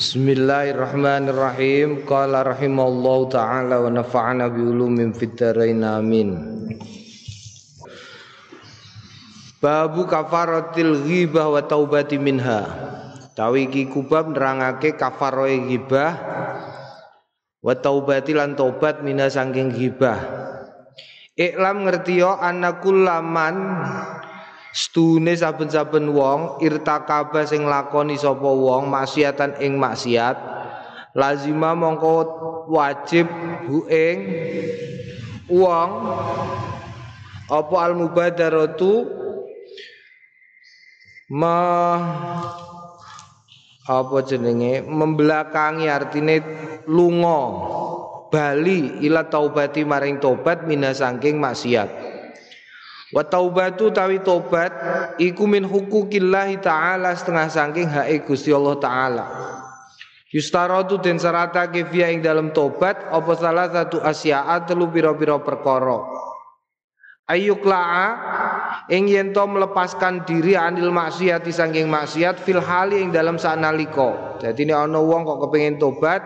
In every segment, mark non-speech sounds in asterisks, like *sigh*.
Bismillahirrahmanirrahim. Qala rahimallahu taala wa nafa'ana bi ulumin fid dharain amin. Babu kafaratil ghibah wa taubati minha. Tawi iki kubab nerangake kafaroe ghibah wa taubati lan tobat minha saking ghibah. Iklam ngertiyo anna kullaman Stune saben-saben wong irtakaba sing lakoni sapa wong maksiatan ing maksiat. Lazima mongko wajib hu ing wong. Apa al mubadaratu ma apa jenenge? Membelakangi artine lunga bali ila taubati maring tobat mina saking maksiat Wa taubatu tawi tobat iku min hukukillahi taala setengah saking hak Gusti Allah taala. Yustaratu den syaratake fiya ing dalam tobat apa salah satu asya'a telu pira-pira perkara. Ayukla'a ing yen to melepaskan diri anil maksiat saking maksiat fil hali ing dalam sanalika. Dadi nek ana wong kok kepengin tobat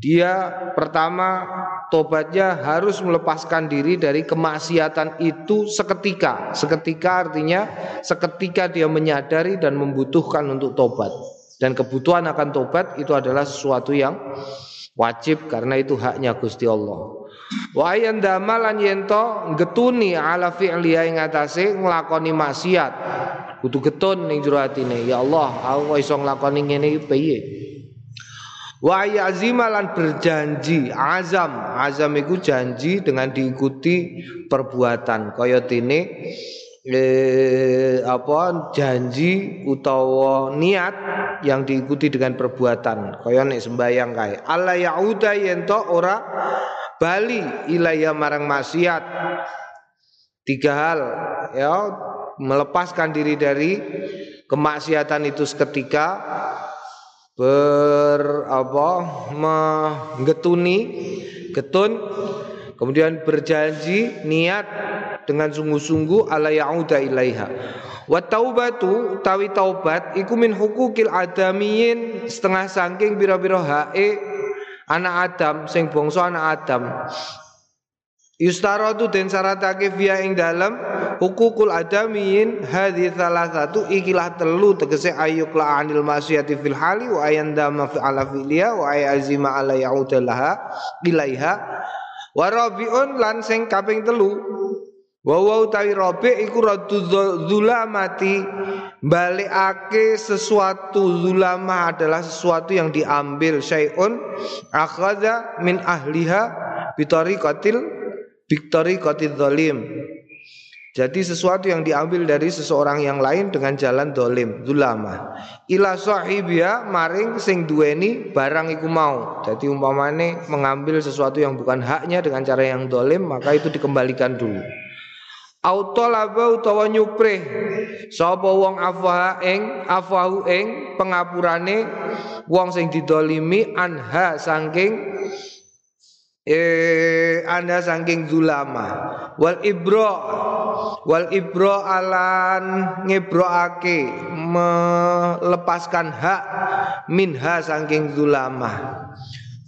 dia pertama tobatnya harus melepaskan diri dari kemaksiatan itu seketika. Seketika artinya seketika dia menyadari dan membutuhkan untuk tobat. Dan kebutuhan akan tobat itu adalah sesuatu yang wajib karena itu haknya Gusti Allah. Wa ayan damalan yento getuni ala fi'li ing atase nglakoni maksiat. Kudu getun ning jero atine. Ya Allah, aku iso nglakoni ngene? Wa yazimalan berjanji azam. Azam itu janji dengan diikuti perbuatan. Kaya dene eh, apa janji utawa niat yang diikuti dengan perbuatan. Kaya nek sembayang kae. Allah yauda yen ora bali ilaya marang maksiat. Tiga hal ya melepaskan diri dari kemaksiatan itu seketika ber apa? Menggetuni getun kemudian berjanji niat dengan sungguh-sungguh ala yauda ilaiha. Wa taubatu tawi taubat iku min hukukil adamiyin setengah saking bira-bira hae anak Adam sing bangsa anak Adam Yustaratu den syaratake via ing dalam hukukul adamiyin hadhi salah satu ikilah telu tegese ayukla anil masyati fil hali wa ayandama fi ala filia wa ayazima ala yaudalaha ilaiha. Wa rabiun kaping telu wa wa utawi rabi iku radu zulamati balikake sesuatu zulama adalah sesuatu yang diambil syai'un akhadha min ahliha bitariqatil Victory kotid dolim jadi sesuatu yang diambil dari seseorang yang lain dengan jalan dolim Zulama Ila sahibia maring sing duweni barang iku mau. Jadi umpamane mengambil sesuatu yang bukan haknya dengan cara yang dolim Maka itu dikembalikan dulu. Autolaba utawa nyuprih. Sapa wong afwa ing afahu ing pengapurane wong sing didolimi anha saking eh anda saking zulama. Wal ibro wal ibro alan ngebroake melepaskan hak minha saking zulama.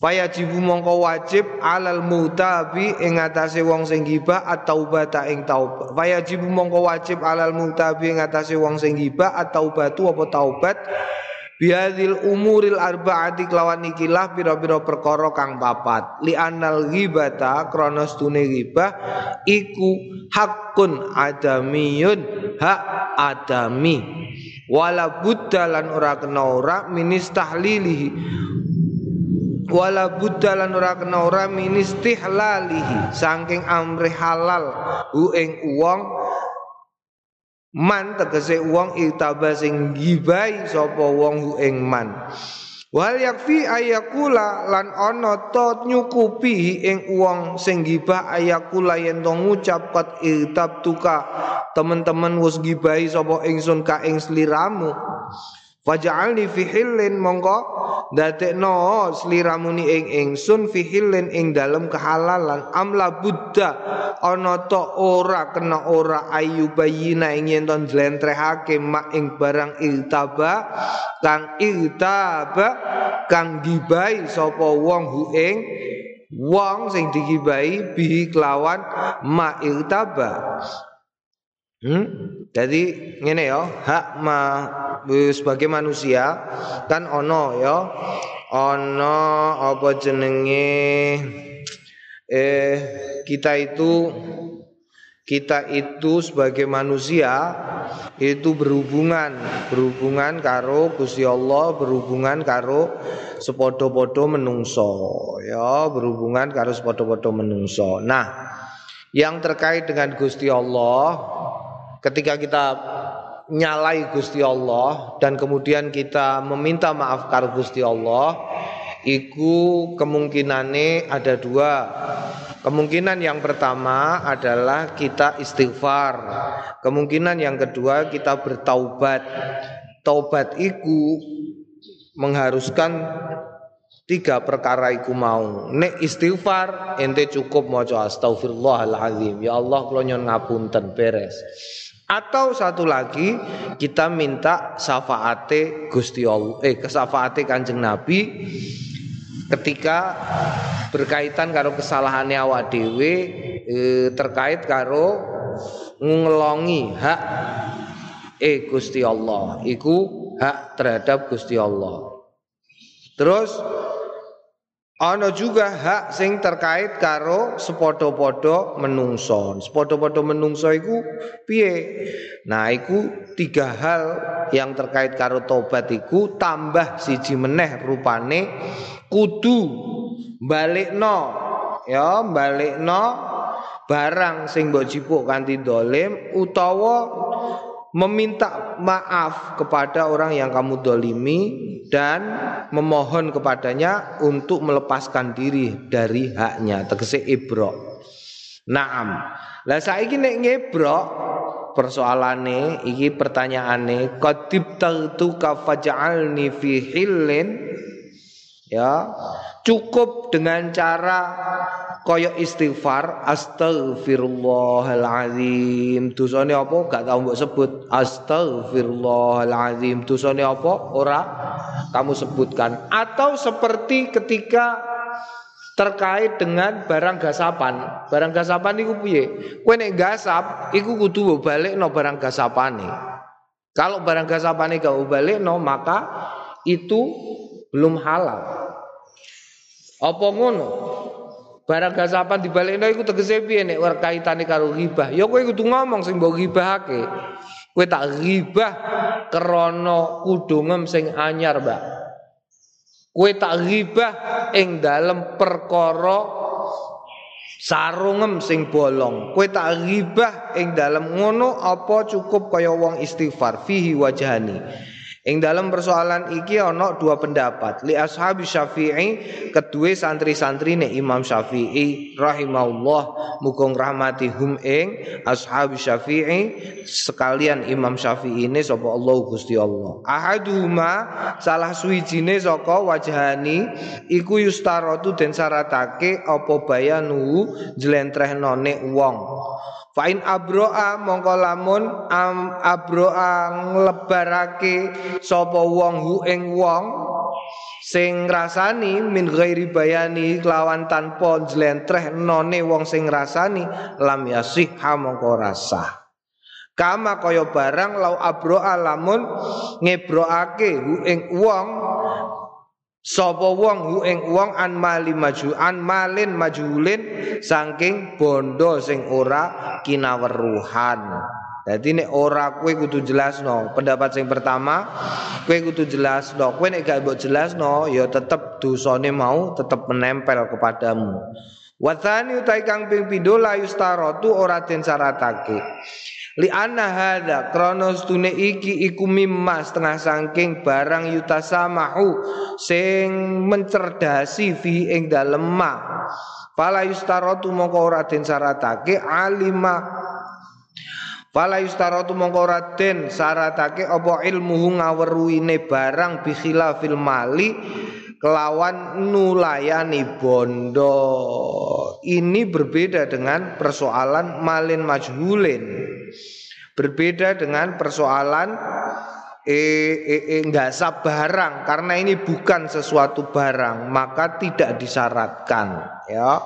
Jibu mongko wajib alal mutabi ing atase wong sing gibah atau bata ing taubat. jibu mongko wajib alal mutabi ing atase wong sing atau batu apa taubat Biadil umuril arbaati kelawan ikilah pira-pira perkara kang papat. Li anal ghibata krana stune ghibah iku hakun adamiyun hak adami. Wala buddha lan ora kena ora minis tahlilihi wala buddha lan ora kena ora minis tihlalihi saking amri halal hu wong Man tegese wong itaba sing gibai sapa wong ing man. Wal yakfi ayakula lan ana to nyukupi ing wong sing gibah ayakula yen to ngucap kot itab tuka teman-teman wis gibahi sapa ingsun ka ing sliramu. Faj'alni fi hillin mongko dadekno sliramuni ing ingsun fi hillin ing dalem kehalalan. Amla buddha ana to ora kena ora ayu bayina ing yen to njlentrehake mak ing barang iltaba kang iltaba kang gibai sapa wong hu ing wong sing digibai bi kelawan ma irtaba hmm? jadi ngene ya hak ma sebagai manusia kan ono ya ono apa jenenge eh kita itu kita itu sebagai manusia itu berhubungan berhubungan karo Gusti Allah berhubungan karo sepodo-podo menungso ya berhubungan karo sepodo-podo menungso nah yang terkait dengan Gusti Allah ketika kita nyalai Gusti Allah dan kemudian kita meminta maaf karo Gusti Allah iku kemungkinannya ada dua Kemungkinan yang pertama adalah kita istighfar. Kemungkinan yang kedua kita bertaubat. Taubat itu mengharuskan tiga perkara iku mau. Nek istighfar ente cukup maca astagfirullahalazim. Ya Allah kula nyon ngapunten beres. Atau satu lagi kita minta syafaate Gusti Allah eh kesafaate Kanjeng Nabi ketika berkaitan karo kesalahannya awak dewe eh, terkait karo ngelongi hak eh Gusti Allah. Iku hak terhadap Gusti Allah. Terus Ana juga hak sing terkait karo sepodo-podo menungso. Sepodo-podo menungso iku piye? Nah, iku tiga hal yang terkait karo tobat iku tambah siji meneh rupane kudu balikno ya balikno barang sing mbok kanthi dolim utawa meminta maaf kepada orang yang kamu dolimi dan memohon kepadanya untuk melepaskan diri dari haknya. Tegese ibro naam. Lah saiki nek ngebro persoalane iki pertanyaane qadib tu kafaj'alni fi hillin? Ya. Cukup dengan cara koyo istighfar astaghfirullahalazim. Dosane apa? Gak tau mbok sebut. Astaghfirullahalazim. Dosane apa? Ora kamu sebutkan. Atau seperti ketika terkait dengan barang gasapan. Barang gasapan iku piye? Kowe nek gasap iku kudu balik no barang gasapane. Kalau barang gasapane gak balik no maka itu belum halal. Apa ngono? Barang gasapan dibalekno iku tegese piye nek ora kaitane karo ghibah? Ya kowe kudu ngomong sing mbok ghibahake. Kowe tak ghibah krana kudungem sing anyar, Mbak. Kowe tak ghibah ing dalem perkara sarungem sing bolong. Kowe tak ghibah ing dalem ngono apa cukup kaya wong istighfar fihi wajhani. Ing dalam persoalan iki ana dua pendapat. Li ashabi Syafi'i kedua santri-santri ne Imam Syafi'i rahimahullah muga rahmati hum ing ashabi Syafi'i sekalian Imam Syafi'i ini sapa Allah Gusti Allah. Ahaduhuma salah suwijine saka wajhani iku yustaratu den syaratake apa bayanu jlentrehnone wong. Fa'in abro'a mongko lamun am abro'a nglebarake sapa wong hu ing wong sing rasani min ghairi bayani lawan tanpa none wong sing rasani lam yasih mongko rasah kama kaya barang lau abro'a lamun ngebroake hu ing wong Sapa wong hu ing wong an mali maju an malin majulin saking bondo sing ora kinaweruhan. Jadi nek ora kue kudu jelasno. Pendapat sing pertama kue kudu jelasno. Kue nek gak mbok jelasno ya tetep dosane mau tetep menempel kepadamu. Wathani utai kang ping pindho la yustaratu ora den syaratake. Li anna hadza krana stune iki iku mimma setengah saking barang yutasamahu sing mencerdasi fi ing dalem ma. Fala yustaratu mongko ora den syaratake alima Fala yustaratu mongko ora den syaratake apa ilmuhu ngaweruine barang bi khilafil mali kelawan nulayani bondo. Ini berbeda dengan persoalan malin majhulin. Berbeda dengan persoalan eh, eh, eh nggak barang karena ini bukan sesuatu barang maka tidak disyaratkan ya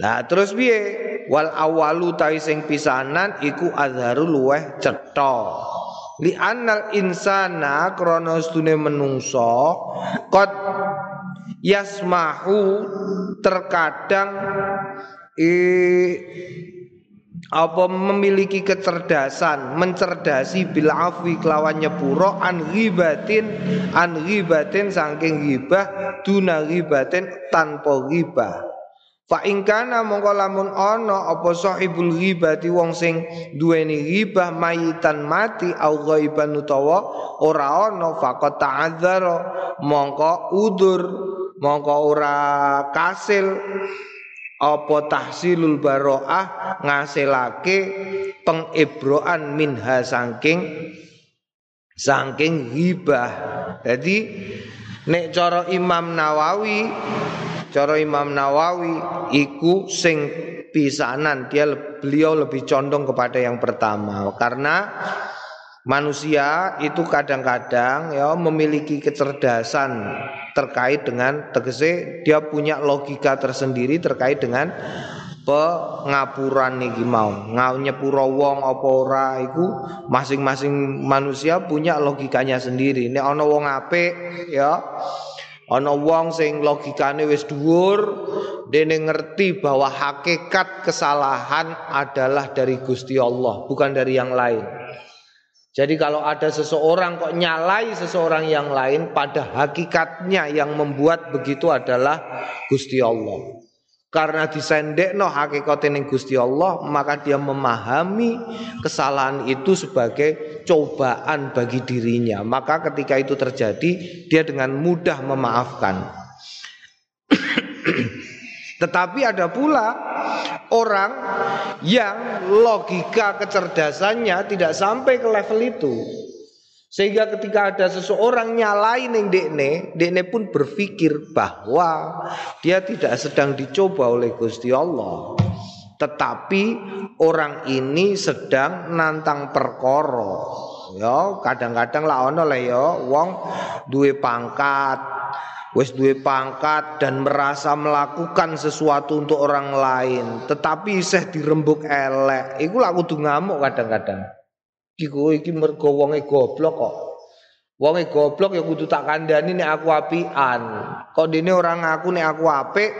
Lah terus piye? Wal awalu tai sing pisanan iku azharu luweh cetha. Li anal insana krana stune menungso qad yasmahu terkadang eh, apa memiliki kecerdasan mencerdasi bil afwi kelawan nyepuro an ghibatin an ghibatin saking ghibah duna ghibatin tanpa ghibah Fa ingkana mongko lamun ana apa sahibul ghibati wong sing duweni ghibah mayitan mati au ghaiban utawa ora ana faqat ta'adzara mongko udur mongko ora kasil apa tahsilul baroah ngasilake pengibroan minha saking saking hibah. Jadi nek cara Imam Nawawi cara Imam Nawawi iku sing pisanan dia beliau lebih condong kepada yang pertama. Karena manusia itu kadang-kadang ya memiliki kecerdasan terkait dengan tegese dia punya logika tersendiri terkait dengan pengapuran niki mau. Nyepuro wong apa ora iku masing-masing manusia punya logikanya sendiri. Nek ana wong apik ya ana wong sing logikane wis dhuwur dene ngerti bahwa hakikat kesalahan adalah dari Gusti Allah bukan dari yang lain jadi kalau ada seseorang kok nyalai seseorang yang lain pada hakikatnya yang membuat begitu adalah Gusti Allah. Karena disendek no hakikat ini Gusti Allah maka dia memahami kesalahan itu sebagai cobaan bagi dirinya. Maka ketika itu terjadi dia dengan mudah memaafkan. *clears throat* Tetapi ada pula orang yang logika kecerdasannya tidak sampai ke level itu. Sehingga ketika ada seseorang nyalain yang dekne, dekne pun berpikir bahwa dia tidak sedang dicoba oleh Gusti Allah. Tetapi orang ini sedang nantang perkoro. Ya, kadang-kadang lah ono ya wong duwe pangkat, wis duwe pangkat dan merasa melakukan sesuatu untuk orang lain tetapi isih dirembuk elek. Iku lak kudu ngamuk kadang-kadang. Iku iki mergo wonge goblok kok wonge goblok ya kudu tak kandhani nek aku apian. Kok dene orang ngaku nek aku apik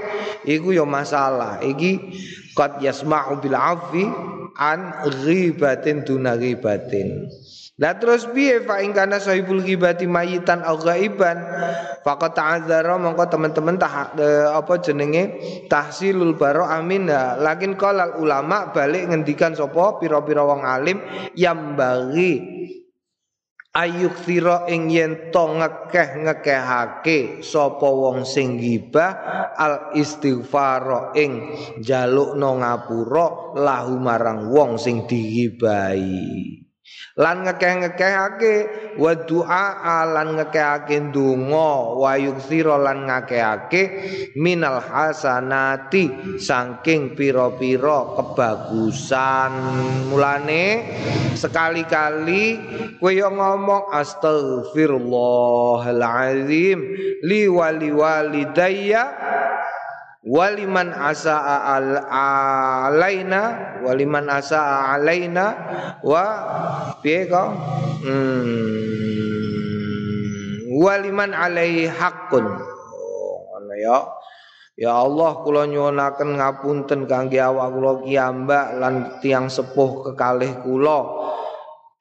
iku ya masalah. Iki qad yasma'u bil afi an ghibatin duna ghibatin. Lah terus piye fa ing kana sahibul ghibati mayitan au ghaiban? Faqat ta'adzara mongko teman-teman tah apa jenenge tahsilul baro amin lakin qalal ulama balik ngendikan sapa pira-pira wong alim yang bagi ayuk sira ing yen to ngekeh ngekehake sapa wong sing gibah al istighfar ing jalukno ngapura lahu marang wong sing digibahi lan ngekeh-ngekehake wa du'a lan ngekehake donga wa yuksira lan ngakehake minal hasanati saking pira-pira kebagusan. Mulane sekali-kali kowe ngomong astaghfirullahalazim li wali walidayya waliman asaa al alaina waliman asaa alaina wa piye kok hmm, waliman alaihi haqqun. Oh ya. Ya Allah kula nyuwunaken ngapunten kangge awak kula kiambak lan tiang sepuh kekalih kula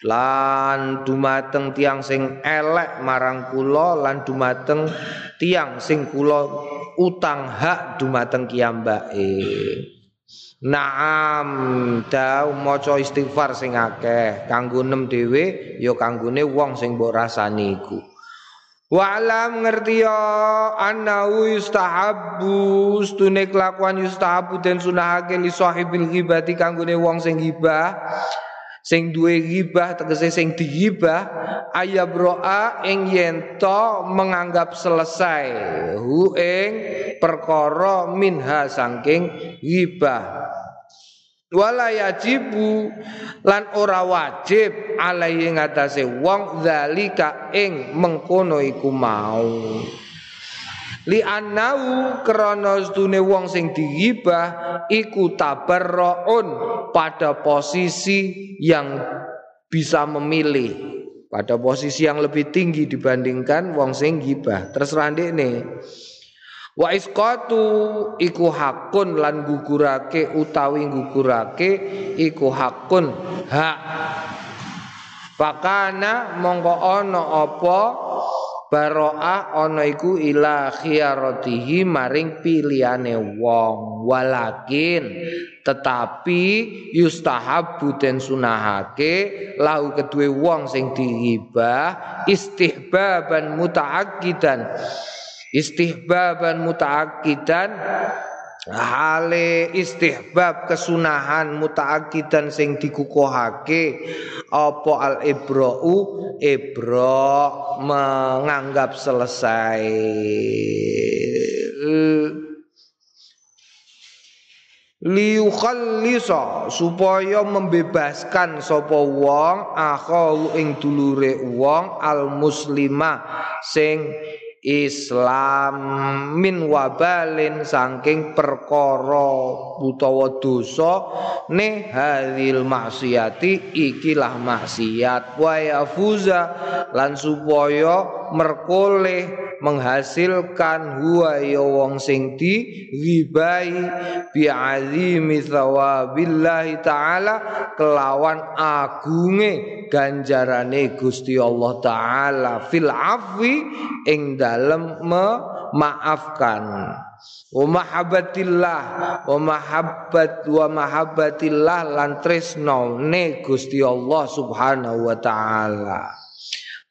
lan dumateng tiang sing elek marang kula lan dumateng tiang sing kula utang hak dumateng kiyambake. Naam dau maca istighfar sing akeh kanggo nem dhewe ya kanggone wong sing mbok rasani iku. Wa alam ngerti ya anna yustahabbu stune kelakuan yustahabu den sunahake li sahibil ghibati kanggone wong sing ghibah sing duwe ghibah tegese sing digibah ayabroa ing yento menganggap selesai. Hu ing perkara minha saking ghibah. Wala yajibu lan ora wajib alaihi ngatasé wong zalika ing mengkono iku mau li anau krana sedune wong sing digibah iku tabarraun pada posisi yang bisa memilih. Pada posisi yang lebih tinggi dibandingkan wong sing gibah. Terserah nih Wa isqatu iku hakun lan gugurake utawi gugurake iku hakun. Hak. Pakana mongko ana apa baroah ana iku ila khiyaratihi maring pilihane wong. Walakin tetapi yustahab den sunahake lahu kedue wong sing diibah istihbaban mutaakkidan. Istihbaban mutaakidan hale istihbab kesunahan mutaakidan sing dikukuhake apa al ibra'u ibra menganggap selesai. Liyukhallisa supaya membebaskan sapa wong akhahu ing dulure wong al muslima sing Islam min wabalin saking perkara utawa dosa ne hadil maksiati ikilah maksiat. Wa yafuza lan supaya merkoleh menghasilkan huwa ya wong sing di ghibai bi azimi thawabillahi taala kelawan agunge ganjarane Gusti Allah taala fil afwi ing dalem memaafkan. Wa mahabbatillah wa mahabbat wa mahabbatillah lan tresno ne Gusti Allah subhanahu wa taala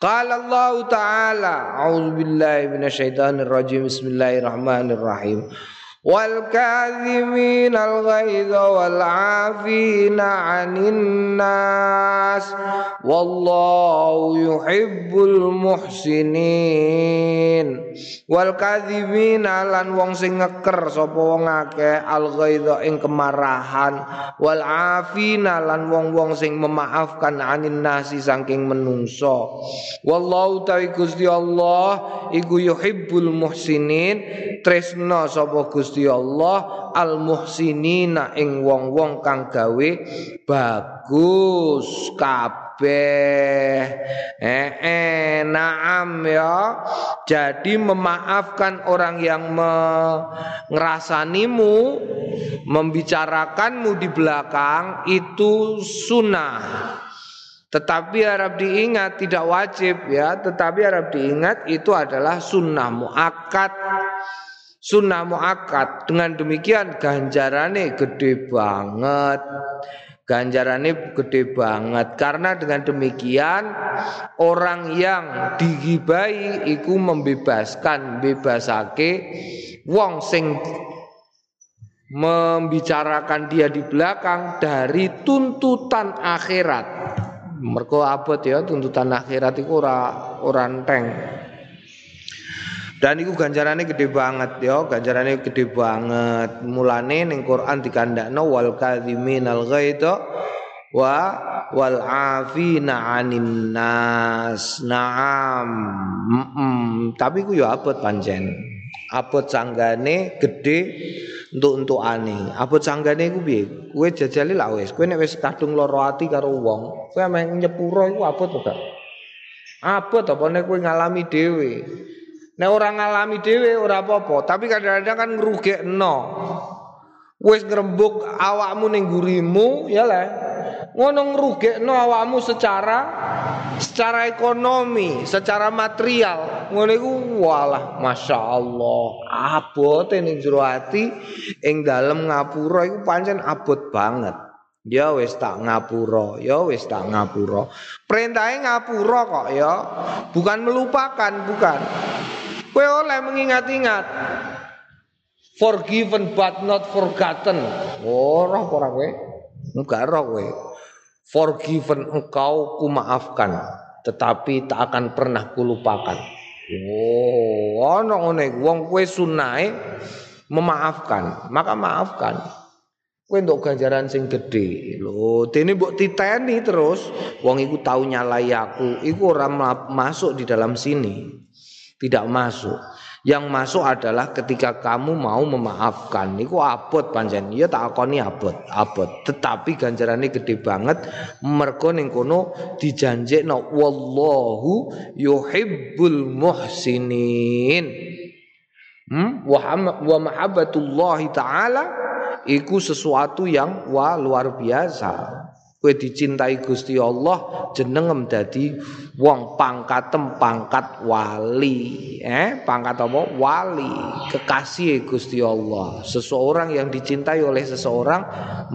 Qala Allah Ta'ala A'udzu billahi minasyaitonir rajim Bismillahirrahmanirrahim wal kadhimin al ghaidha wal 'afina 'anil nas wallahu yuhibbul muhsinin wal kadhimin lan wong sing ngeker sapa wong akeh al ghaidha ing kemarahan wal 'afina lan wong-wong sing memaafkan 'anil nasi saking menungso wallahu ta'ala Gusti Allah iku yuhibbul muhsinin tresno sapa Gusti Gusti Allah al muhsinina ing wong-wong kang gawe bagus kabeh. Eh, eh naam ya. Jadi memaafkan orang yang mengerasanimu membicarakanmu di belakang itu sunnah. Tetapi harap diingat tidak wajib ya, tetapi harap diingat itu adalah sunnah muakat sunnah muakat dengan demikian ganjarannya gede banget. Ganjarannya gede banget. Karena dengan demikian orang yang digibai iku membebaskan bebasake wong sing membicarakan dia di belakang dari tuntutan akhirat. Mergo abot ya tuntutan akhirat itu ora ora enteng dan itu ganjarannya gede banget ya, ganjarannya gede banget. Mulane ning Quran dikandakno wal kadhiminal ghaidha wa wal afina 'anin nas. Naam. Mm -mm. Tapi ku ya abot pancen. Abot sanggane gede untuk ane. Abot sanggane ku piye? Kowe jajali lah. Kowe nek wis kadung lara ati karo wong, kowe ameh nyepuro iku abot ora? Abot apa nek kowe ngalami dhewe. Nek orang ngalami dhewe ora apa-apa, tapi kadang-kadang kan ngrugekno. Wis ngrembug awakmu ning gurimu, ya lah. Ngono ngrugekno awakmu secara secara ekonomi, secara material. Ngono iku walah masyaallah. Abote ning jero ati ing dalem ngapura iku pancen abot banget. Ya wis tak ngapura, ya wis tak ngapura. Perintahe ngapura kok ya, bukan melupakan, bukan. Kowe oleh mengingat-ingat. Forgiven but not forgotten. Ora oh, ora kowe. Enggak ora kowe. Forgiven engkau kumaafkan, tetapi tak akan pernah kulupakan. Oh, ana ngene wong kowe sunahe memaafkan, maka maafkan. Kowe entuk ganjaran sing gede. Lho, dene mbok titeni terus wong iku tau nyalai aku, iku ora masuk di dalam sini. Tidak masuk. Yang masuk adalah ketika kamu mau memaafkan. Niku abot panjen. Ya tak akoni abot, abot. Tetapi ganjarannya gede banget. Mergo ning kono dijanjekno wallahu yuhibbul muhsinin. Hmm? Wa mahabbatullahi taala iku sesuatu yang wah luar biasa. Kue dicintai Gusti Allah jenengem dadi wong pangkatem pangkat wali. Eh, pangkat apa? Wali, kekasih Gusti Allah. Seseorang yang dicintai oleh seseorang,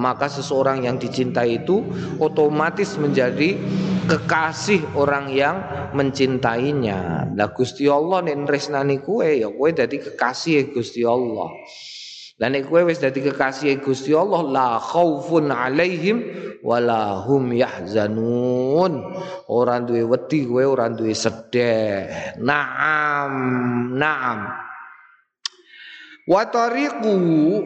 maka seseorang yang dicintai itu otomatis menjadi kekasih orang yang mencintainya. Lah Gusti Allah nek kue ya kue dadi kekasih Gusti Allah. Dan nek kowe wis dadi kekasih Gusti Allah la khaufun alaihim wala hum yahzanun. Ora duwe wedi kowe ora duwe sedih. Naam, naam. Wa tariqu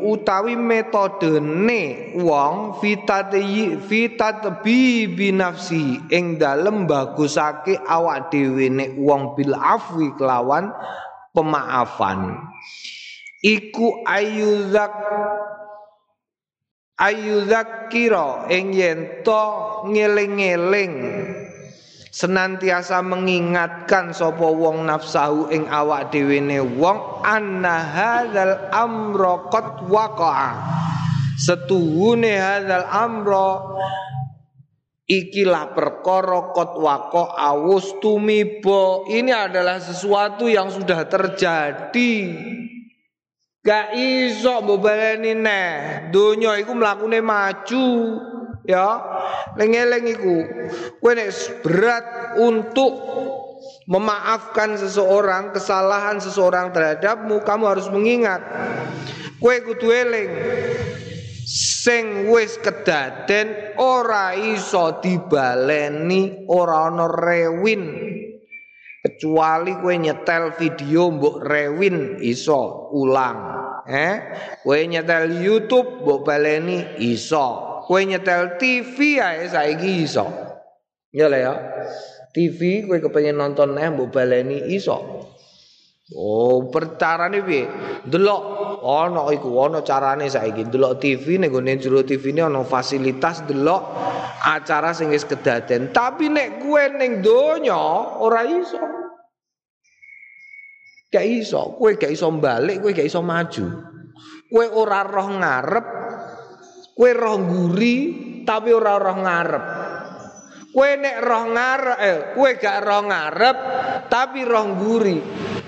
utawi metodene wong fitati fitatbi binafsi ing dalem bagusake awak dhewe nek wong bil afwi kelawan pemaafan iku ayuzak ayuzak kiro ing yen to ngeling-eling. Senantiasa mengingatkan sapa wong nafsahu ing awak dhewe ne wong anna hadzal amra qad waqa'a. Setuhune hadzal amra ikilah perkara qad waqa awus tumiba. Ini adalah sesuatu yang sudah terjadi Gak iso mbaleni neh. Donya iku mlakune maju. Ya. Lengeleng iku. Kowe nek berat untuk memaafkan seseorang, kesalahan seseorang terhadapmu, kamu harus mengingat. Kowe kudu eling. Sing wis kedaden ora iso dibaleni, ora ana rewin. Kecuali kue nyetel video mbok rewin iso ulang. Eh? Kue nyetel YouTube mbok baleni iso. Kue nyetel TV ya saiki iso. Ya lah ya. TV kue kepengen nonton eh mbok baleni iso. Oh, percarane piye? Delok ana iku ana carane saiki. Delok TV ning gone jero TV ini ana fasilitas delok acara sing wis kedaden. Tapi nek kowe ning donya ora iso. Gak iso, kowe gak iso balik, kowe gak iso maju. Kowe ora roh ngarep, kowe roh nguri tapi ora roh ngarep. Kowe nek roh ngarep, eh, kowe gak roh ngarep tapi roh nguri.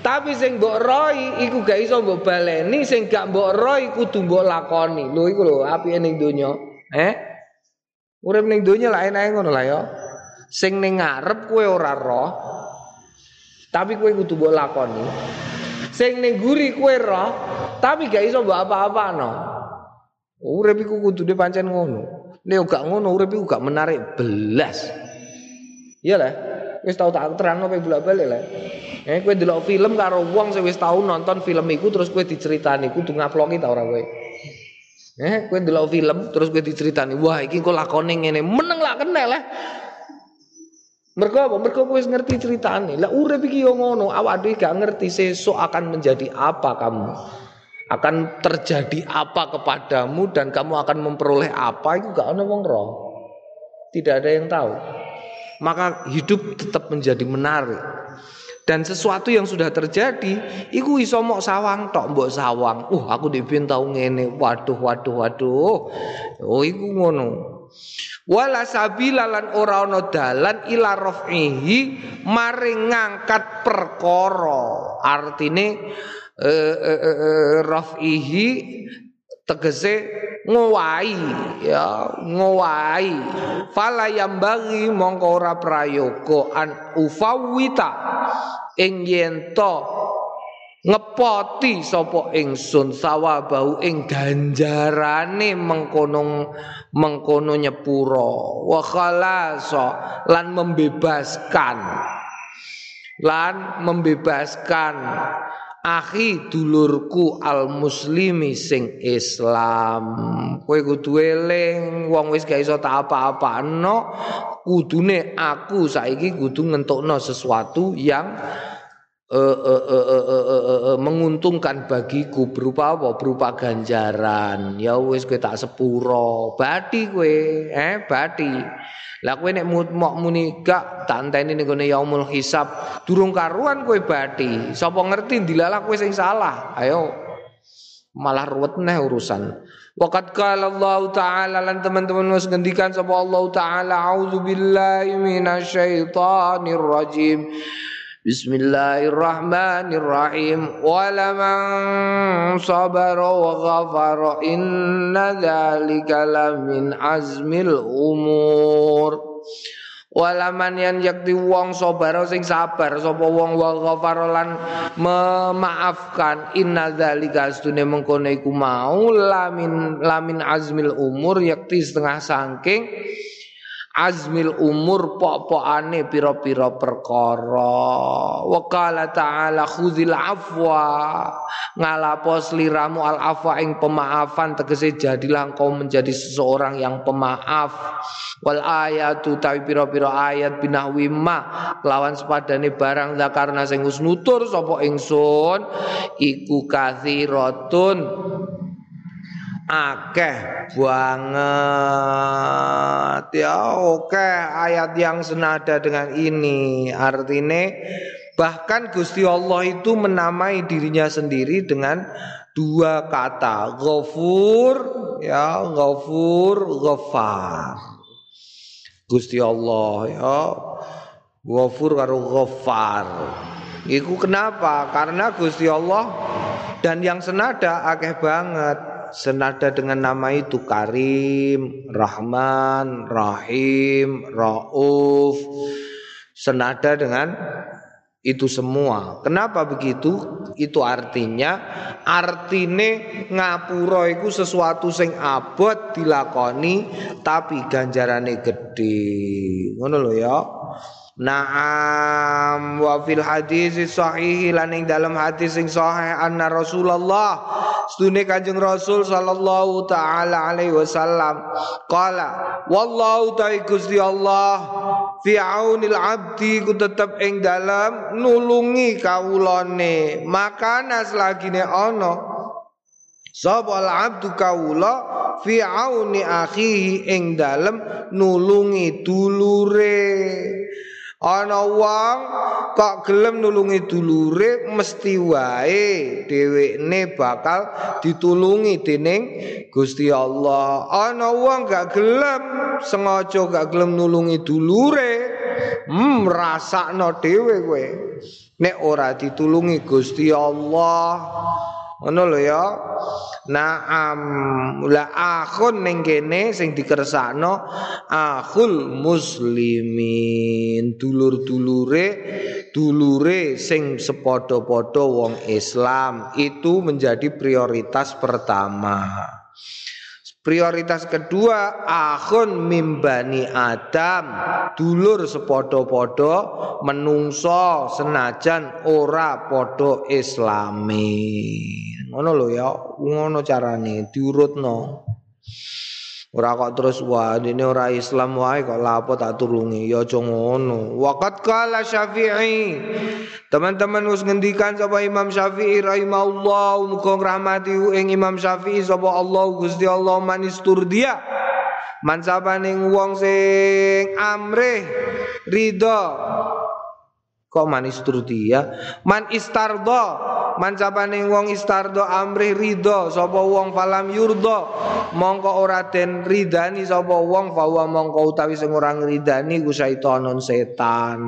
Tapi sing mbok roi iku gak iso mbok baleni, sing gak mbok roi kudu mbok lakoni. Lho iku lho apike ning donya. Eh? Urip ning donya lah enake ngono lah ya. Sing ning ngarep kowe ora roh. Tapi kowe kudu mbok lakoni. Sing ning guri kowe roh, tapi gak iso mbok apa-apano. Urip iku kudune pancen ngono. Nek gak ngono urip iku gak menarik belas. Iya lah. Wis tau tak terangno pe bolak-balik lah. Eh kowe delok film karo wong sing wis tau nonton film iku terus kowe diceritani kudu ngaploki ta ora kowe. Eh kowe delok film terus kowe diceritani, wah iki kok lakone ngene, meneng lak kena lah. Mergo apa? Mergo ngerti ceritane. Lah urip iki yo ngono, awak dhewe gak ngerti sesuk akan menjadi apa kamu. Akan terjadi apa kepadamu dan kamu akan memperoleh apa itu gak ana wong roh. Tidak ada yang tahu. Maka hidup tetap menjadi menarik dan sesuatu yang sudah terjadi iku iso mok sawang tok mbok sawang. Uh aku dipin tau ngene. Waduh waduh waduh. Oh iku ngono. Wala sabila lan ora ana dalan ila rafihi maring ngangkat perkara. Artine eh, eh, eh, eh rafihi tegese ngowahi ya ngowahi. Fala bagi mongko ora prayoga. An ufawita ing yen ngepoti sapa ingsun sawabau ing ganjarane mengkono mengkono nyepuro. Wa khalasa lan membebaskan. Lan membebaskan akhi dulurku al muslimi sing Islam. Kowe kudu eling wong wis gak iso tak apa-apano kudune aku saiki kudu ngentukno sesuatu yang uh, uh, uh, uh, uh, uh, uh, menguntungkan bagiku berupa apa? Berupa ganjaran. Ya wis kowe tak sepuro. Bati kowe eh bati lah kowe nek mok muni gak tak enteni ning gone yaumul hisab, durung karuan kowe bathi. Sapa ngerti dilalah kowe sing salah. Ayo malah ruwet neh urusan. Waqad qala Allah taala lan teman-teman wis ngendikan sapa Allah taala auzubillahi minasyaitonir rajim. Bismillahirrahmanirrahim. Walaman sabara wa ghafara inna dhalika lamin azmil umur. Walaman yang yakti wong sabara sing sabar sapa wong wa ghafara lan memaafkan inna dzalika astune mengkono iku mau lamin lamin azmil umur yakti setengah saking azmil umur pok-pokane pira-pira perkara. Wa qala ta'ala khudzil afwa. Ngalapo sliramu al afwa ing pemaafan tegese jadilah engkau menjadi seseorang yang pemaaf. Wal ayatu tawi pira-pira ayat binahwi ma lawan sepadane barang zakarna sing wis nutur sapa ingsun iku kathiratun akeh banget. Ya oke ayat yang senada dengan ini. Artinya bahkan Gusti Allah itu menamai dirinya sendiri dengan dua kata ghafur ya ghafur ghafar. Gusti Allah ya ghafur karo ghafar. Iku kenapa? Karena Gusti Allah dan yang senada akeh banget senada dengan nama itu Karim, Rahman, Rahim, Rauf senada dengan itu semua. Kenapa begitu? Itu artinya artine ngapura iku sesuatu sing abot dilakoni tapi ganjarane gede. Ngono lho ya. Naam wa fil hadis sahih lan ing dalam hadis sing sahih anna Rasulullah stune Kanjeng Rasul sallallahu taala alaihi wasallam qala wallahu Gusti Allah fi aunil abdi ku tetep ing dalam nulungi kawulane makana selagine ana Sapa abdu kawula fi auni akhihi ing dalem nulungi dulure Ana wong kok gelem nulungi dulure mesti wae dhewekne bakal ditulungi dening Gusti Allah. Ana wong gak gelem sengaja gak gelem nulungi dulure, hmm rasakno dhewe kowe. Nek ora ditulungi Gusti Allah, ngono lho ya. Naam la akhun ning kene sing dikersakno akhul muslimin. Dulur-dulure dulure sing sepadha-padha wong Islam itu menjadi prioritas pertama Prioritas kedua akhun mimbani Adam. Dulur sepodo-podo menungso senajan ora podo islami. Ngono lho ya ngono carane diurutno Ora kok terus wah ini ora Islam wae kok lapo tak tulungi ya aja ngono. Waqat qala Syafi'i. Teman-teman wis ngendikan sapa Imam Syafi'i rahimahullah muga ngrahmati ing Imam Syafi'i sapa Allah Gusti Allah manistur dia. Man ning wong sing amrih ridho kok manis dia? Man istardo. Man sapaning wong istardo amri ridho sapa wong falam yurdo. Mongko ora den ridani sapa wong fa mongko utawi sing ora ngridani ku setan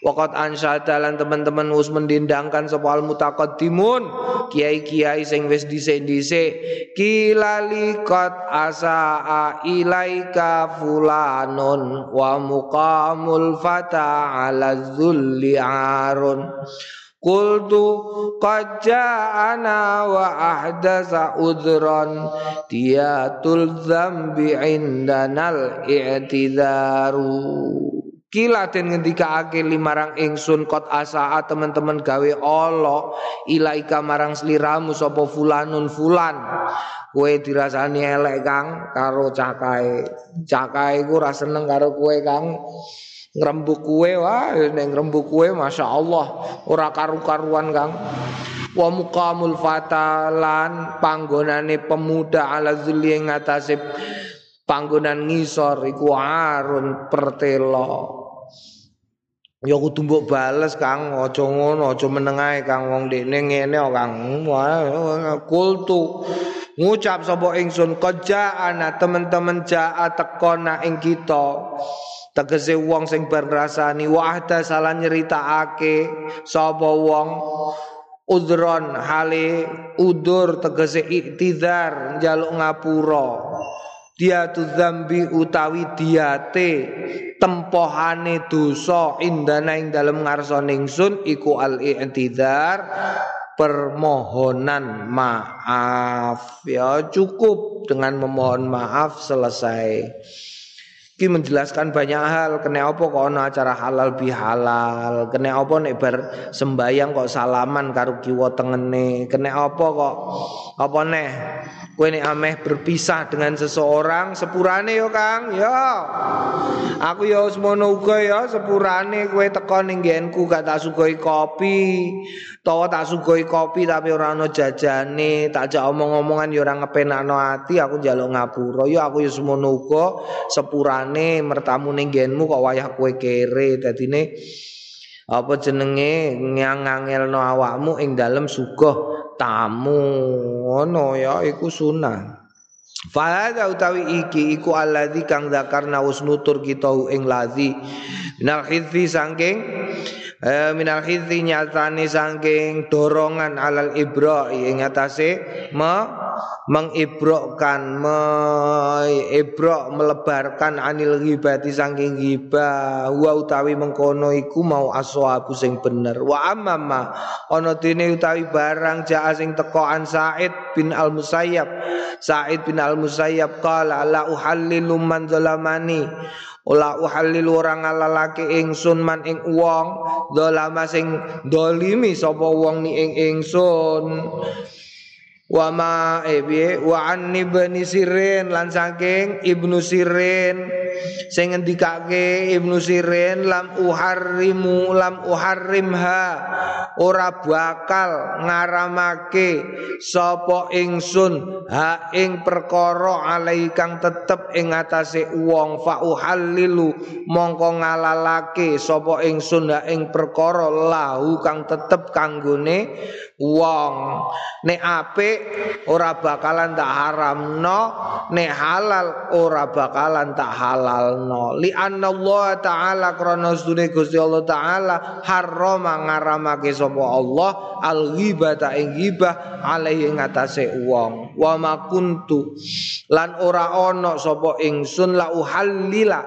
Wakat ansyata lan teman-teman us mendindangkan sapa mutaqaddimun kiai-kiai sing wis dhisik-dhisik kilalikat asa ilaika fulanun wa muqamul fata ala dzulli arun. Qultu qad ja'ana wa ahdasa udran diyatul dzambi indanal i'tidaru Kila den ngendikaake limarang ingsun kot asaa teman-teman gawe Allah ilaika marang sliramu sapa fulanun fulan. Kowe dirasani elek Kang karo cakae. Cakae ku ora seneng karo kowe Kang. Ngrembug kowe wah ning ngrembug kowe masyaallah ora karu-karuan Kang. Wa muqamul fatalan panggonane pemuda ala zulli ing panggonan ngisor iku arun pertelo Ya kudu mbok bales Kang, aja ngono, aja menengae Kang. Wong dekne ngene kok Kang. Kultu. Ngucap sapa ingsun ana teman-teman jaa tekona ing kita. Tegese wong sing bar ngrasani wahda salah nyeritakake. Sapa wong? Udron hale udur tegese iktidar njaluk ngapura. Dia tu zambi utawi diate tempohane dosa indana ing dalem ngarsane ingsun iku al i'tidar permohonan maaf. Ya cukup dengan memohon maaf selesai Ki menjelaskan banyak hal. Kena apa kok ono acara halal bihalal? Kena apa nek bar sembayang kok salaman karo kiwa tengene? Kena apa kok? Apa neh? Kowe nek ameh berpisah dengan seseorang sepurane yo Kang. Yo. Aku yo semono uga ya sepurane kowe teko ning nggenku gak tak sugoi kopi. Tawa tak sugoi kopi tapi ora ono jajane. Tak jak omong-omongan yo ora ngepenakno ati. Aku njaluk ngapura. Yo aku yo semono uga sepurane rupane mertamu ning genmu kok wayah kowe kere. Dadine apa jenenge ngangelno awakmu ing dalem suguh tamu. Ngono ya iku sunah Fahada utawi iki iku alladzi kang zakarna wis nutur kita ing ladzi. Minal khidzi saking eh, minal khidzi nyatane saking dorongan alal ibra ing atase me mengibrokkan meibrok melebarkan anil ghibati saking ghibah. Wa utawi mengkono iku mau aswabu sing bener. Wa amma ana dene utawi barang jaa sing teko an Said bin Al Musayyab Said bin Al Musayyab qala la uhallilu man zalamani Ola uhallil orang ngalalake ingsun man ing wong dolama sing dolimi sapa wong ni ing ingsun wa ma eh wa an ibni sirin lan saking ibnu sirin. Sing ngendikake ibnu sirin lam uharrimu lam uharrimha ora bakal ngaramake sapa ingsun ha ing perkara alai kang tetep ing atase wong. Fa uhallilu mongko ngalalake sapa ingsun ha ing perkara lahu kang tetep kanggone wong. Nek apik ora bakalan tak haramno. Nek halal ora bakalan tak halalno. Li Allah taala krana sedune Gusti Allah taala harrama ngaramake sapa Allah al ghibata ing ghibah alaihi ngatasé wong. Wa ma kuntu lan ora ana sapa ingsun la uhallila.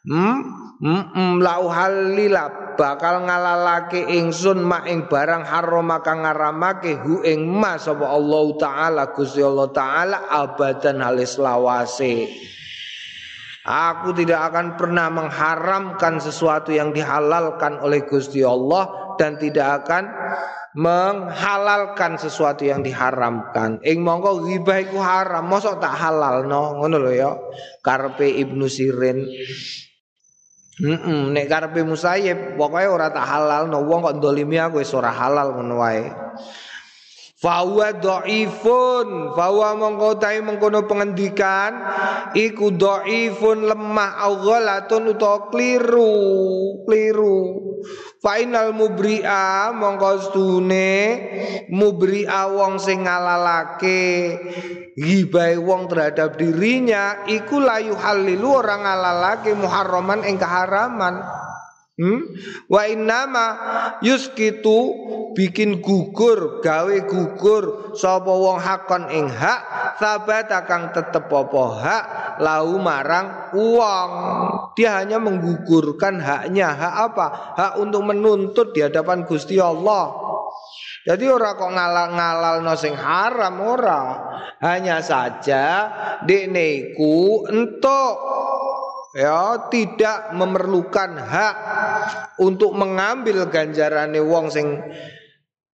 Hmm Mm la uhallila bakal ngalalake ingsun mak ing barang haram kang ngaramake hu ing ma sapa Allah taala Gusti Allah taala abadan halis lawase Aku tidak akan pernah mengharamkan sesuatu yang dihalalkan oleh Gusti Allah dan tidak akan menghalalkan sesuatu yang diharamkan. Ing mongko ghibah iku haram, mosok tak halal no, ngono lho ya. Karpe Ibnu Sirin Heeh, nek karepe musayyib pokoke ora tak halal no wong kok ndolimi aku wis ora halal ngono wae. Fawa dhaifun, fawa mongko ta'i mengkono pengendikan iku dhaifun lemah au ghalatun utawa kliru, kliru. Final mubri'a mongko stune mubri'a wong sing ngalalake gibai wong terhadap dirinya iku layu halilu orang ngalalake muharraman ing keharaman. Hmm? Wa innama yuskitu bikin gugur gawe gugur sapa wong hakon ing hak sabata kang tetep apa hak lau marang uang dia hanya menggugurkan haknya. Hak apa? Hak untuk menuntut di hadapan Gusti Allah. Jadi ora kok ngalal-ngalal no haram ora. Hanya saja dekne iku entuk. Ya tidak memerlukan hak untuk mengambil ganjarane wong sing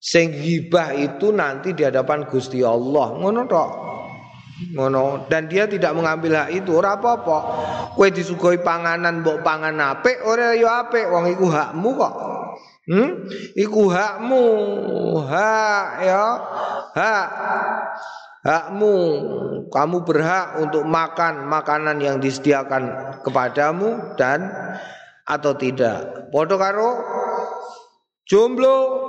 sing gibah itu nanti di hadapan Gusti Allah. Ngono tok. Ngono. Dan dia tidak mengambil hak itu. Ora apa-apa. Kowe disuguhi panganan mbok pangan apik ora ya apik. Wong iku hakmu kok. Hmm? Iku hakmu. Hak ya. Hak. Hakmu. Kamu berhak untuk makan makanan yang disediakan kepadamu dan atau tidak podo karo jomblo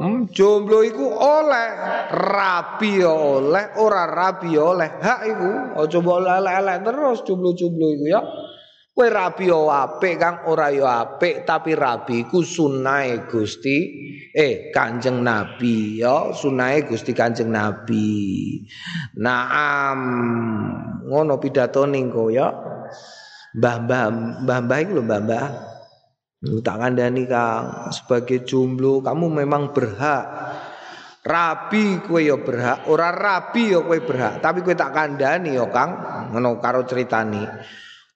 Hmm, jomblo iku oleh, rabi ya oleh, ora rabi ya oleh. Hak iku aja mbok elek-elek terus jomblo-jomblo iku ya. Kowe rabi ya apik Kang, ora ya apik, tapi rabi iku sunahe Gusti eh Kanjeng Nabi ya, sunahe Gusti Kanjeng Nabi. Naam, ngono pidatone engko ya. Mbah-mbah, mbah-mbah iku lho mbah-mbah. Tak kandani Kang, sebagai jomblo kamu memang berhak. Rabi kue yo berhak, ora rabi yo kue berhak, tapi kue tak kandani yo Kang, ngono karo ceritani.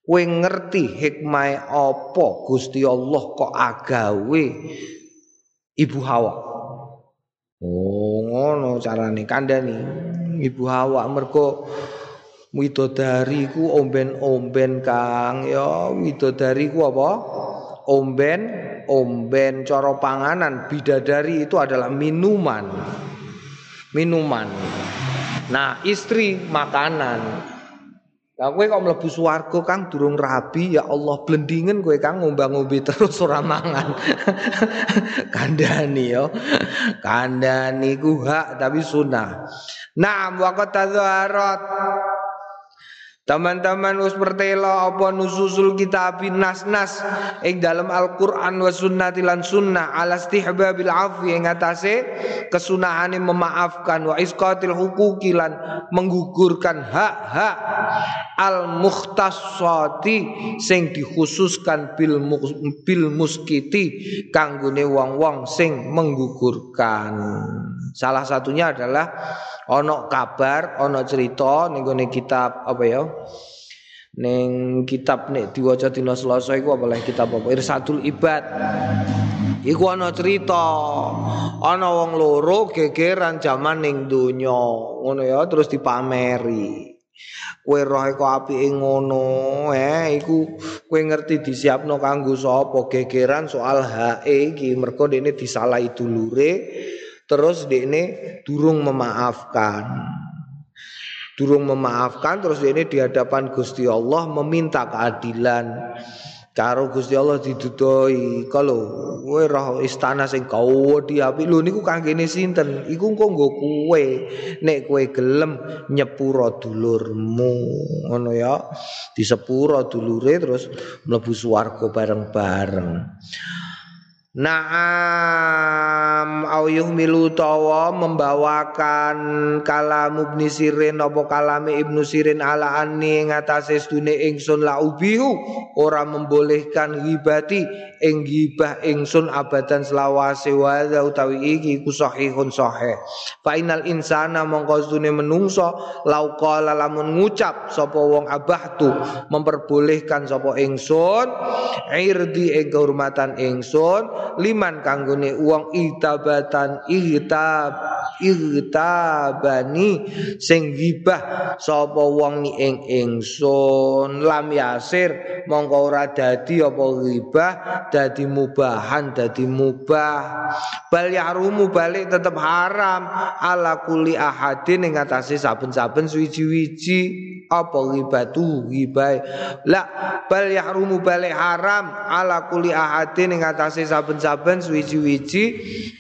Kue ngerti hikmah opo Gusti Allah kok agawe Ibu Hawa. Oh, ngono carane kandani. Ibu Hawa mergo widodari ku omben-omben Kang ya widodari ku apa? omben omben coro panganan bidadari itu adalah minuman minuman nah istri makanan Lah kowe kok mlebu swarga Kang durung rabi ya Allah blendingen kowe Kang ngombang-ngombe terus ora mangan. *laughs* Kandani yo. Kandani ku hak tapi sunah. Nah, waqat tadharat Teman-teman us pertela apa nususul kitab nas-nas ing dalam Al-Qur'an wa sunnati lan sunnah ala istihbabil afwi ing atase kesunahane memaafkan wa isqatil huquqi lan menggugurkan hak-hak al mukhtassati sing dikhususkan bil muskiti kanggone wong-wong sing menggugurkan. Salah satunya adalah ono kabar, ono cerita ning kitab apa ya? Ning kitab nek diwaca dina Selasa iku apa kitab apa? Irsadul Ibad. Iku ana cerita, ana wong loro gegeran jaman ning donya, ngono ya terus dipameri. Kowe roh kok apike ngono, eh iku kowe ngerti disiapno kanggo sapa gegeran soal hae iki mergo dene disalahi dulure terus ini durung memaafkan durung memaafkan terus ini di hadapan Gusti Allah meminta keadilan. Karo Gusti Allah didudoi kalau kowe roh istana sing kau diapi lho niku kanggene sinten? Iku engko nggo kowe. Nek kowe gelem nyepuro dulurmu ngono ya. Disepuro dulure terus mlebu swarga bareng-bareng Naam au yuhmilu tawa membawakan kalam Ibnu Sirin apa kalame Ibnu Sirin ala anni ngatasé stune ingsun la ubihu ora membolehkan ghibati ing ghibah ingsun abadan selawase wa utawi iki ku sahihun sahih. Fa inal insana mongko stune menungso lau qala lamun ngucap sapa wong abahtu memperbolehkan sapa ingsun irdi ing kehormatan ingsun liman kanggone uang itabatan ihtab ihtabani sing gibah sapa wong ni ing ingsun lam yasir mongko ora dadi apa ghibah dadi mubahan dadi mubah. Bal yahrumu balik tetep haram. Ala kuli ahadin ing atase saben-saben suwi-wiji apa ghibatu? Ghibai la bal yahrumu balik haram. Ala kuli ahadin ing atase saben-saben suwi-wiji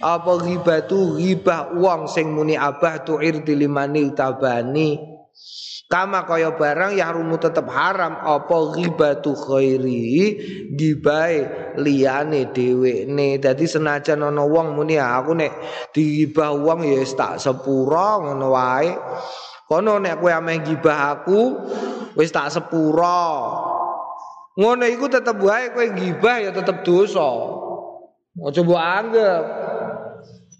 apa ghibatu? Ghibah. Wong sing muni abah tu irdi limani tabani Kama kaya barang yahrumu tetep haram apa ghibatu khairi gibai liyane dhewekne. Dadi senajan ana wong muni ah, aku nek digibah wong ya tak sepura ngono wae. Kono nek kowe ameh gibah aku wis tak sepura. Ngono iku tetep wae kowe gibah ya tetep dosa. Aja mbok anggap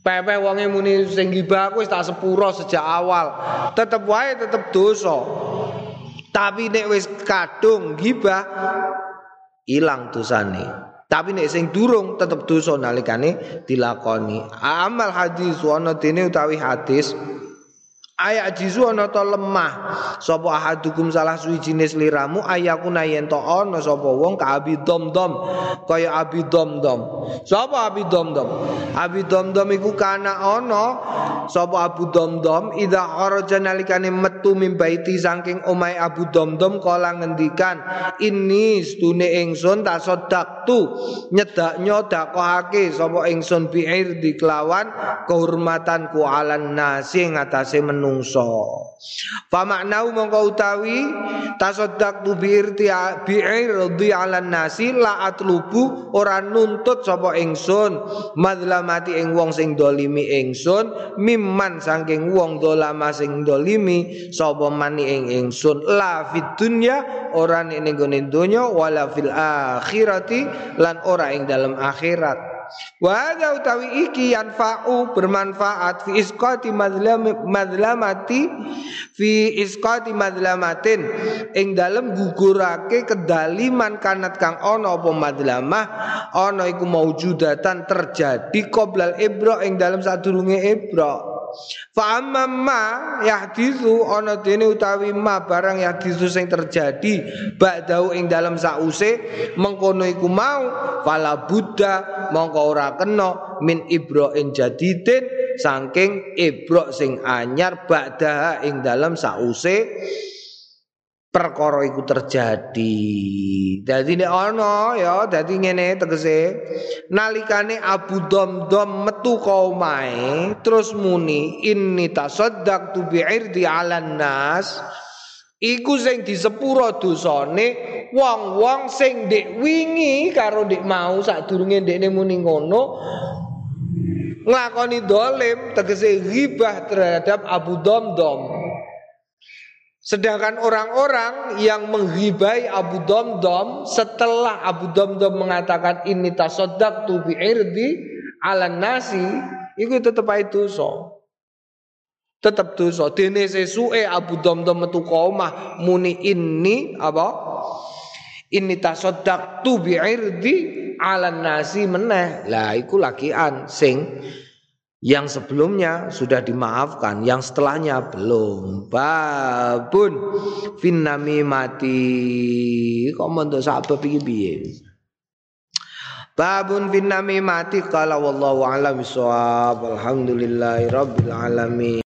Pepe wonge muni sing gibah aku wis tak sepuro sejak awal. Tetep wae tetep dosa. Tapi nek wis kadung gibah ilang dosane. Tapi nek sing durung tetep dosa nalikane dilakoni. Amal hadis ana dene utawi hadis Ayak jizu ana to lemah sapa ahadukum salah suwi jenis liramu ayakuna yen to ana sapa wong ka abi dom-dom kaya abi dom-dom. Sapa abi dom-dom? Abi dom-dom iku kana ana sapa abu dom-dom ida kharaja nalikane metu mimbaiti saking omahe abu dom-dom kala ngendikan ini stune ingsun nyedak nyodakohake sapa ingsun biir di kelawan kehormatanku alan nasi ngatasé men menungso. Fa maknau mongko utawi tasaddaq tu biirti bi'irdi ala nasi la atlubu ora nuntut sapa ingsun madlamati ing wong sing dolimi ingsun mimman saking wong dolama sing dolimi sapa mani ing ingsun. La fid dunya ora ning donya wala fil akhirati lan ora ing dalam akhirat Wa utawi iki yanfa'u bermanfaat fi isqati madlam madlamati fi isqati madlamatin. Ing dalem gugurake kedaliman kanat kang ana apa madlamah ana iku maujudatan terjadi qoblal ibra ing dalem sadurunge ibra Fa amma ma yahdisu ana dene utawi ma barang yahdisu sing terjadi ba'dau ing dalam sause mengkono iku mau fala buddha mongko ora kena min ibra'in jadidin saking ibra sing anyar ba'da ing dalam sause perkara iku terjadi. Dadi nek ana ya dadi ngene tegese. Nalikane Abu Domdom metu ka omahe terus muni inni tasaddaqtu bi'irdi 'alan nas. Iku sing disepuro dosane wong-wong sing ndek wingi karo ndek mau sadurunge ndekne muni ngono nglakoni dolim tegese ghibah terhadap Abu Domdom Sedangkan orang-orang yang menghibai Abu Domdom setelah Abu Domdom mengatakan ini tasodak tu bi'irdi ala nasi, itu tetap itu so. Tetap so. Dene sesuai Abu Domdom metu omah muni ini apa? Ini tasodak tu bi'irdi ala nasi meneh. Lah iku lakian sing yang sebelumnya sudah dimaafkan, yang setelahnya belum. Babun finami mati. Kok mentuk sahabat iki piye? Babun finami mati qala wallahu a'lam bissawab. Alhamdulillahirabbil alamin.